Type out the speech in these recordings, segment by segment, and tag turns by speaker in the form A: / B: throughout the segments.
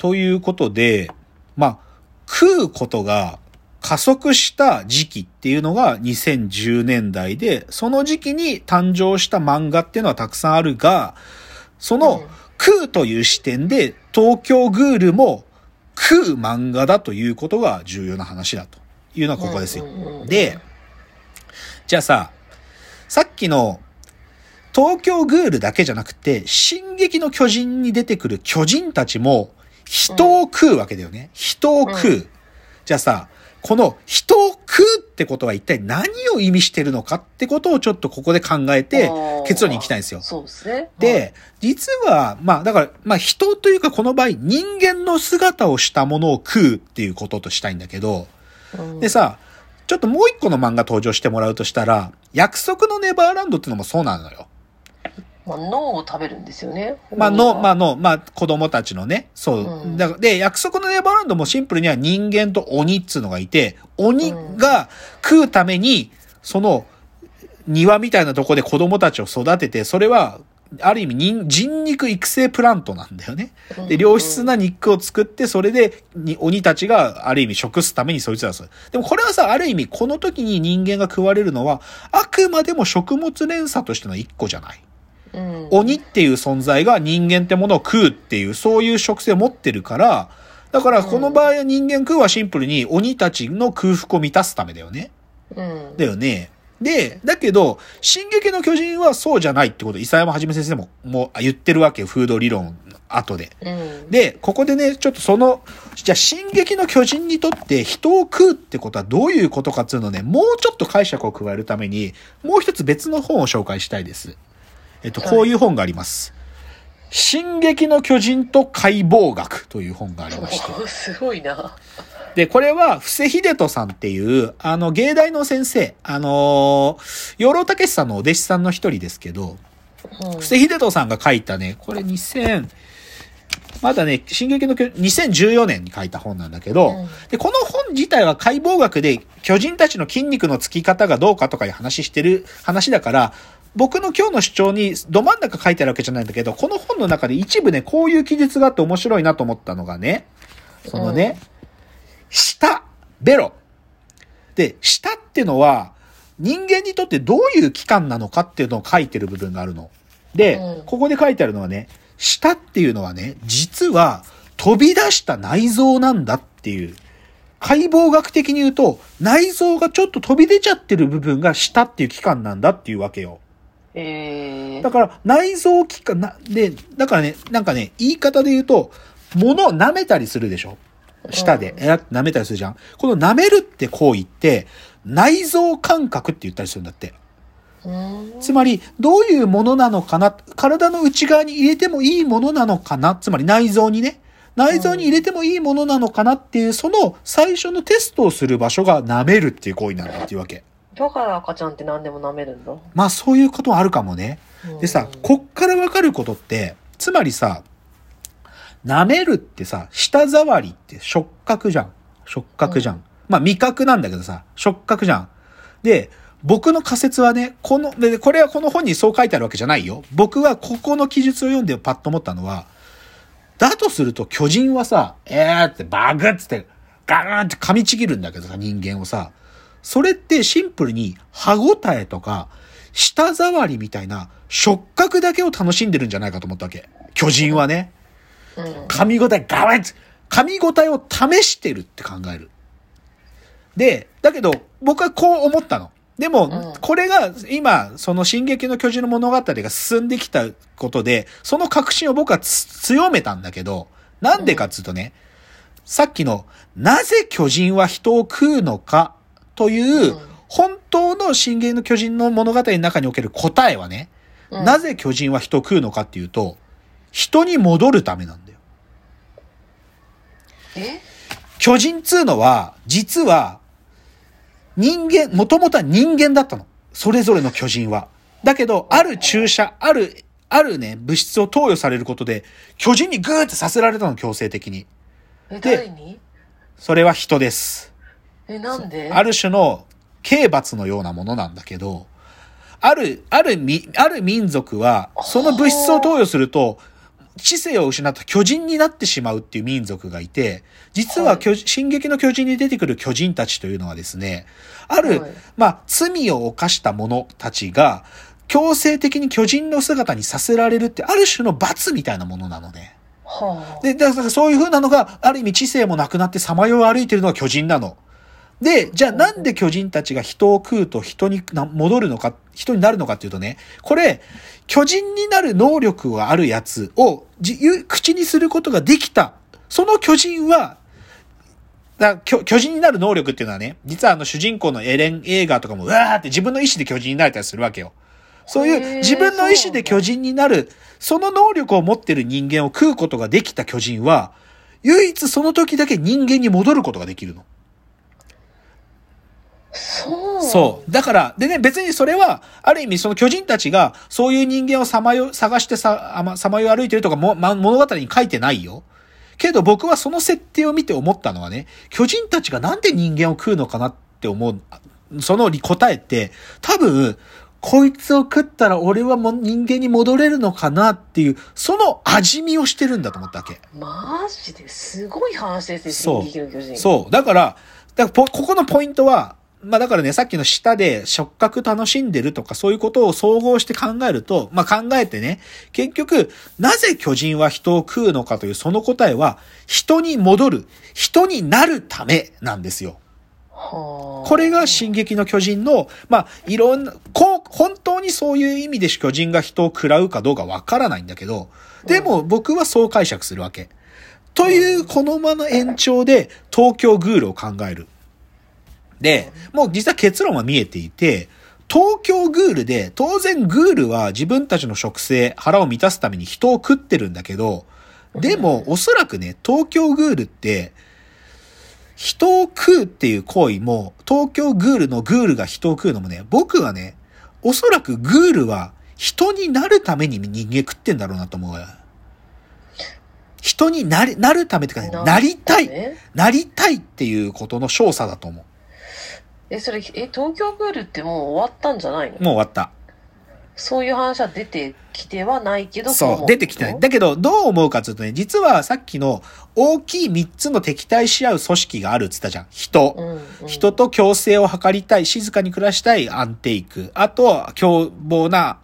A: ということで、まあ、食うことが加速した時期っていうのが2010年代で、その時期に誕生した漫画っていうのはたくさんあるが、その食うという視点で東京グールも食う漫画だということが重要な話だというのはここですよ。で、じゃあさ、さっきの東京グールだけじゃなくて、進撃の巨人に出てくる巨人たちも人を食うわけだよね。人を食う。じゃあさ、この人を食うってことは一体何を意味してるのかってことをちょっとここで考えて結論に行きたいんですよ。
B: そうですね。
A: で、実は、まあだから、まあ人というかこの場合人間の姿をしたものを食うっていうこととしたいんだけど、
B: うん
A: でさ、ちょっともう一個の漫画登場してもらうとしたら、約束のネバーランドっていうのもそうなのよ。
B: まあ、脳を食べるんですよね。
A: まあ、の、まあ、
B: あ、
A: の、まあ、子供たちのね、そう。
B: うん
A: だで、約束のネバーランドもシンプルには人間と鬼っつうのがいて、鬼が食うために、その、庭みたいなとこで子供たちを育てて、それは、ある意味人、人肉育成プラントなんだよね。で、良質な肉を作って、それで、に、鬼たちがある意味食すためにそいつらをする。でもこれはさ、ある意味、この時に人間が食われるのは、あくまでも食物連鎖としての一個じゃない。
B: うん、
A: 鬼っていう存在が人間ってものを食うっていう、そういう食性を持ってるから、だからこの場合は人間食うはシンプルに鬼たちの空腹を満たすためだよね。
B: うん、
A: だよね。で、だけど、進撃の巨人はそうじゃないってこと、伊佐山はじめ先生も、もう言ってるわけよ、フード理論の後で。
B: うん、
A: で、ここでね、ちょっとその、じゃあ、進撃の巨人にとって人を食うってことはどういうことかっていうのをね、もうちょっと解釈を加えるために、もう一つ別の本を紹介したいです。えっと、こういう本があります。進撃の巨人と解剖学という本がありまして。
B: おすごいな。
A: で、これは、布施秀人さんっていう、あの、芸大の先生、あのー、養老孟さんのお弟子さんの一人ですけど、
B: うん
A: 布施秀人さんが書いたね、これ2000、まだね、進撃の巨2014年に書いた本なんだけど、
B: うん
A: で、この本自体は解剖学で巨人たちの筋肉のつき方がどうかとかいう話してる話だから、僕の今日の主張にど真ん中書いてあるわけじゃないんだけど、この本の中で一部ね、こういう記述があって面白いなと思ったのがね、そのね、舌、ベロ。で、舌ってのは、人間にとってどういう器官なのかっていうのを書いてる部分があるの。で、
B: うん
A: ここで書いてあるのはね、舌っていうのはね、実は飛び出した内臓なんだっていう。解剖学的に言うと、内臓がちょっと飛び出ちゃってる部分が舌っていう器官なんだっていうわけよ。
B: えー、
A: だから、内臓器官、な、で、だからね、なんかね、言い方で言うと、物を舐めたりするでしょ？舌で、えらって舐めたりするじゃん。この舐めるって行為って、内臓感覚って言ったりするんだって。
B: うん
A: つまり、どういうものなのかな？体の内側に入れてもいいものなのかな？つまり内臓にね。内臓に入れてもいいものなのかな？っていう、その最初のテストをする場所が舐めるっていう行為なんだっていうわけ。
B: だから赤ちゃんって何でも舐めるんだ？
A: まあそういうことはあるかもね。でさ、こっからわかることって、つまりさ、舐めるってさ、舌触りって触覚じゃん。触覚じゃん。まあ味覚なんだけどさ、触覚じゃん。で、僕の仮説はね、この、で、これはこの本にそう書いてあるわけじゃないよ。僕はここの記述を読んでパッと思ったのは、だとすると巨人はさ、えーってバグって、ガーンって噛みちぎるんだけどさ、人間をさ、それってシンプルに歯応えとか、舌触りみたいな触覚だけを楽しんでるんじゃないかと思ったわけ。巨人はね。
B: うん、
A: 噛み応えガワッツ噛み応えを試してるって考える。で、だけど僕はこう思ったの。でも、
B: うん
A: これが今、その進撃の巨人の物語が進んできたことで、その確信を僕はつ強めたんだけど、なんでかっつうとね、さっきの、なぜ巨人は人を食うのかという、
B: うん
A: 本当の進撃の巨人の物語の中における答えはね、
B: うん
A: なぜ巨人は人を食うのかっていうと、人に戻るためなんだよ。
B: え？
A: 巨人っつうのは、実は、人間、もともとは人間だったの。それぞれの巨人は。だけど、ある注射、ある、あるね、物質を投与されることで、巨人にグーってさせられたの、強制的に。
B: え、
A: でそれは人です。
B: え、なんで？
A: ある種の刑罰のようなものなんだけど、ある、あるみ、ある民族は、その物質を投与すると、知性を失った巨人になってしまうっていう民族がいて、実は巨、進撃の巨人に出てくる巨人たちというのはですね、ある、
B: はい
A: まあ、罪を犯した者たちが、強制的に巨人の姿にさせられるって、ある種の罰みたいなものなのね。
B: はあ。
A: で、だからそういう風なのが、ある意味知性もなくなってさまよい歩いてるのが巨人なの。で、じゃあなんで巨人たちが人を食うと人にな戻るのか、人になるのかっていうとね、これ、巨人になる能力があるやつを口にすることができた。その巨人は、だ巨巨人になる能力っていうのはね、実はあの主人公のエレン映画とかも、うわーって自分の意志で巨人になれたりするわけよ。そういう自分の意志で巨人になる、その能力を持ってる人間を食うことができた巨人は、唯一その時だけ人間に戻ることができるの。
B: そう。
A: そう。だから、でね、別にそれは、ある意味その巨人たちが、そういう人間をさまよ、探してさ、あま、さまよい歩いてるとかも、ま、物語に書いてないよ。けど僕はその設定を見て思ったのはね、巨人たちがなんで人間を食うのかなって思う、その答えって、多分、こいつを食ったら俺はもう人間に戻れるのかなっていう、その味見をしてるんだと思ったわけ。
B: マジですごい話ですね、
A: そう。そう。だから、だからポここのポイントは、まあだからね、さっきの舌で触覚楽しんでるとかそういうことを総合して考えると、まあ考えてね、結局、なぜ巨人は人を食うのかというその答えは、人に戻る、人になるためなんですよ。
B: はあ。
A: これが進撃の巨人の、まあ、いろんな、こう、本当にそういう意味で巨人が人を食らうかどうかわからないんだけど、でも僕はそう解釈するわけ。という、このまま延長で東京グールを考える。で、もう実は結論は見えていて、東京グールで、当然グールは自分たちの食性、腹を満たすために人を食ってるんだけど、でもおそらくね、東京グールって、人を食うっていう行為も、東京グールのグールが人を食うのもね、僕はね、おそらくグールは人になるために人間食ってんだろうなと思うわ。人になり、なるためってかね、なりたい、
B: ね
A: なりたいっていうことの少佐だと思
B: え、それ、え、東京グールってもう終わったんじゃないの？
A: う。もう終わった。
B: そういう話は出てきてはないけど、
A: そう、出てきてない。だけど、どう思うかというとね、実はさっきの大きい3つの敵対し合う組織があるって言ったじゃん。人。
B: うんうん、
A: 人と共生を図りたい、静かに暮らしたいアンテイク。あと、凶暴な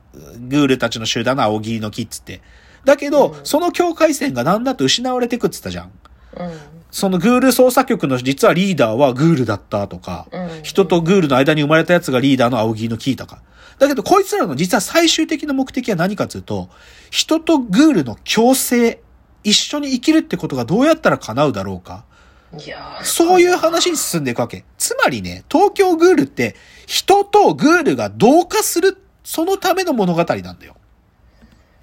A: グールたちの集団の青木の木っつって。だけど、
B: うん
A: その境界線がなんだと失われてくっつったじゃん。
B: うん
A: そのグール捜査局の実はリーダーはグールだったとか、
B: うん
A: 人とグールの間に生まれたやつがリーダーの青木の木とか。だけど、こいつらの実は最終的な目的は何かというと、人とグールの共生、一緒に生きるってことがどうやったら叶うだろうか。そういう話に進んでいくわけ。つまりね、東京グールって、人とグールが同化する、そのための物語なんだよ。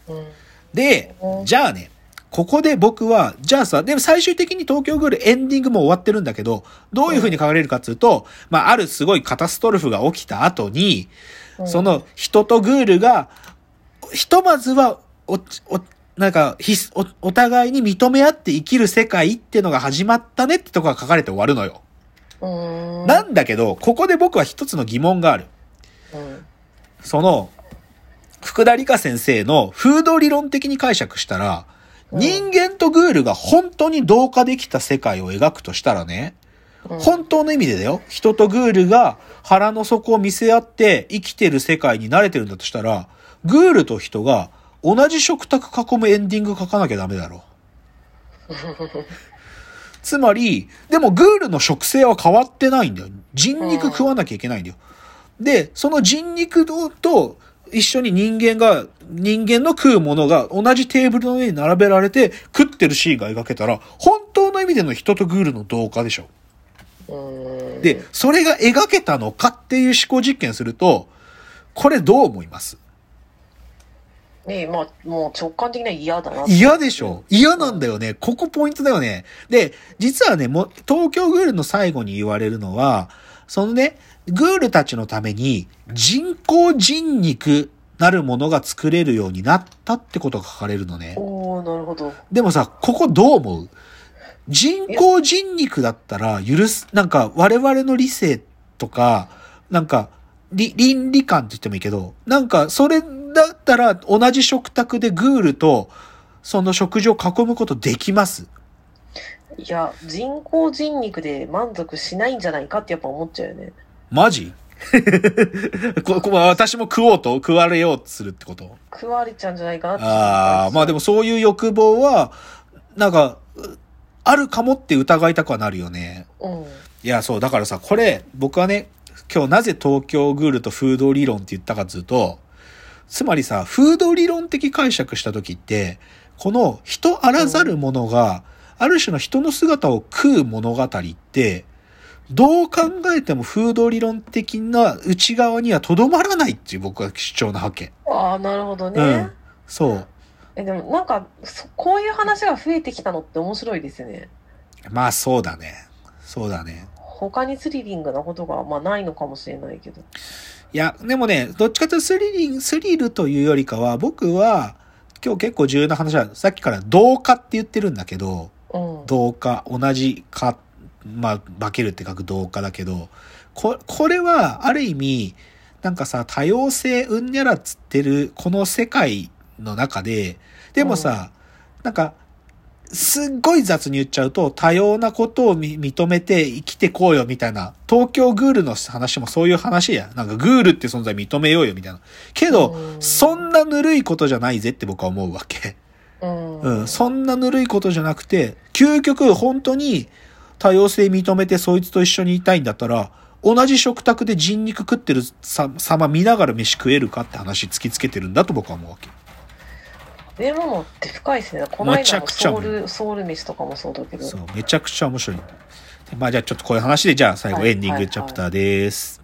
B: うん
A: で
B: う、ん
A: じゃあね、ここで僕は、じゃあさ、でも最終的に東京グールエンディングも終わってるんだけど、どういう風に書かれるかっていうと、まあ、あるすごいカタストロフが起きた後に、
B: うん
A: その人とグールが、ひとまずは、お、お、なんか、ひすお、お互いに認め合って生きる世界ってのが始まったねってとこが書かれて終わるのよ。
B: うーん
A: なんだけど、ここで僕は一つの疑問がある。
B: うん
A: その、福田理香先生の風土理論的に解釈したら、
B: うん
A: 人間とグールが本当に同化できた世界を描くとしたらね、
B: うん
A: 本当の意味でだよ。人とグールが腹の底を見せ合って生きてる世界に慣れてるんだとしたら、グールと人が同じ食卓囲むエンディング書かなきゃダメだろ。つまり、でもグールの食性は変わってないんだよ。人肉食わなきゃいけないんだよ。で、その人肉と一緒に人間が、人間の食うものが同じテーブルの上に並べられて食ってるシーンが描けたら、本当の意味での人とグールの同化でしょ。
B: うん
A: で、それが描けたのかっていう思考実験すると、これどう思います？
B: ねまあ、もう直感的には嫌だな。
A: 嫌でしょ？嫌なんだよね。ここポイントだよね。で、実はね、もう、東京グールの最後に言われるのは、そのね、グールたちのために人工人肉なるものが作れるようになったってことが書かれるのね。
B: おーなるほど。
A: でもさ、ここどう思う？人工人肉だったら許す、なんか我々の理性とか、なんか、り倫理観って言ってもいいけど、なんかそれだったら同じ食卓でグールとその食事を囲むことできます。
B: いや、人工人肉で満足しないんじゃないかってやっぱ思っちゃうよね。
A: マジ？ここ私も食おうと、食われようとするってこと？
B: 食われちゃうんじゃないかなって
A: ああ、まあで
B: も。
A: もそういう欲望は、なんか、うあるかもって疑いたくはなるよね。
B: うん。
A: いや、そう、だからさ、これ、僕はね、今日なぜ東京グールとフード理論って言ったかっつうと、つまりさ、フード理論的解釈した時って、この人あらざるものが、ある種の人の姿を食う物語って、どう考えてもフード理論的な内側にはとどまらないっていう僕は主張なわけ。
B: ああ、なるほどね。
A: うんそう。
B: え、でもなんか、そこういう話が増えてきたのって面白いですね。
A: まあそうだね。そうだね。
B: 他にスリリングなことが、まあないのかもしれないけど。
A: いや、でもね、どっちかというとスリリン、スリルというよりかは、僕は、今日結構重要な話は、さっきから同化って言ってるんだけど、
B: うん。
A: 同化、同じ化、まあ、化けるって書く同化だけど、こ、これは、ある意味、なんかさ、多様性うんにゃらっつってる、この世界の中で、でもさ、なんか、すっごい雑に言っちゃうと、多様なことをみ認めて生きてこうよみたいな、東京グールの話もそういう話や。なんかグールって存在認めようよみたいな。けど、
B: うん
A: そんなぬるいことじゃないぜって僕は思うわけ。
B: うん。
A: うん、そんなぬるいことじゃなくて、究極本当に多様性認めてそいつと一緒にいたいんだったら、同じ食卓で人肉食ってるさ様見ながら飯食えるかって話突きつけてるんだと僕は思うわけ。
B: 食べ物って深いですね。この間のソウル、ソウル飯とかもそうだけど。
A: そう、めちゃくちゃ面白い。でまあじゃあちょっとこういう話で、じゃあ最後
B: はい
A: エンディングチャプターです。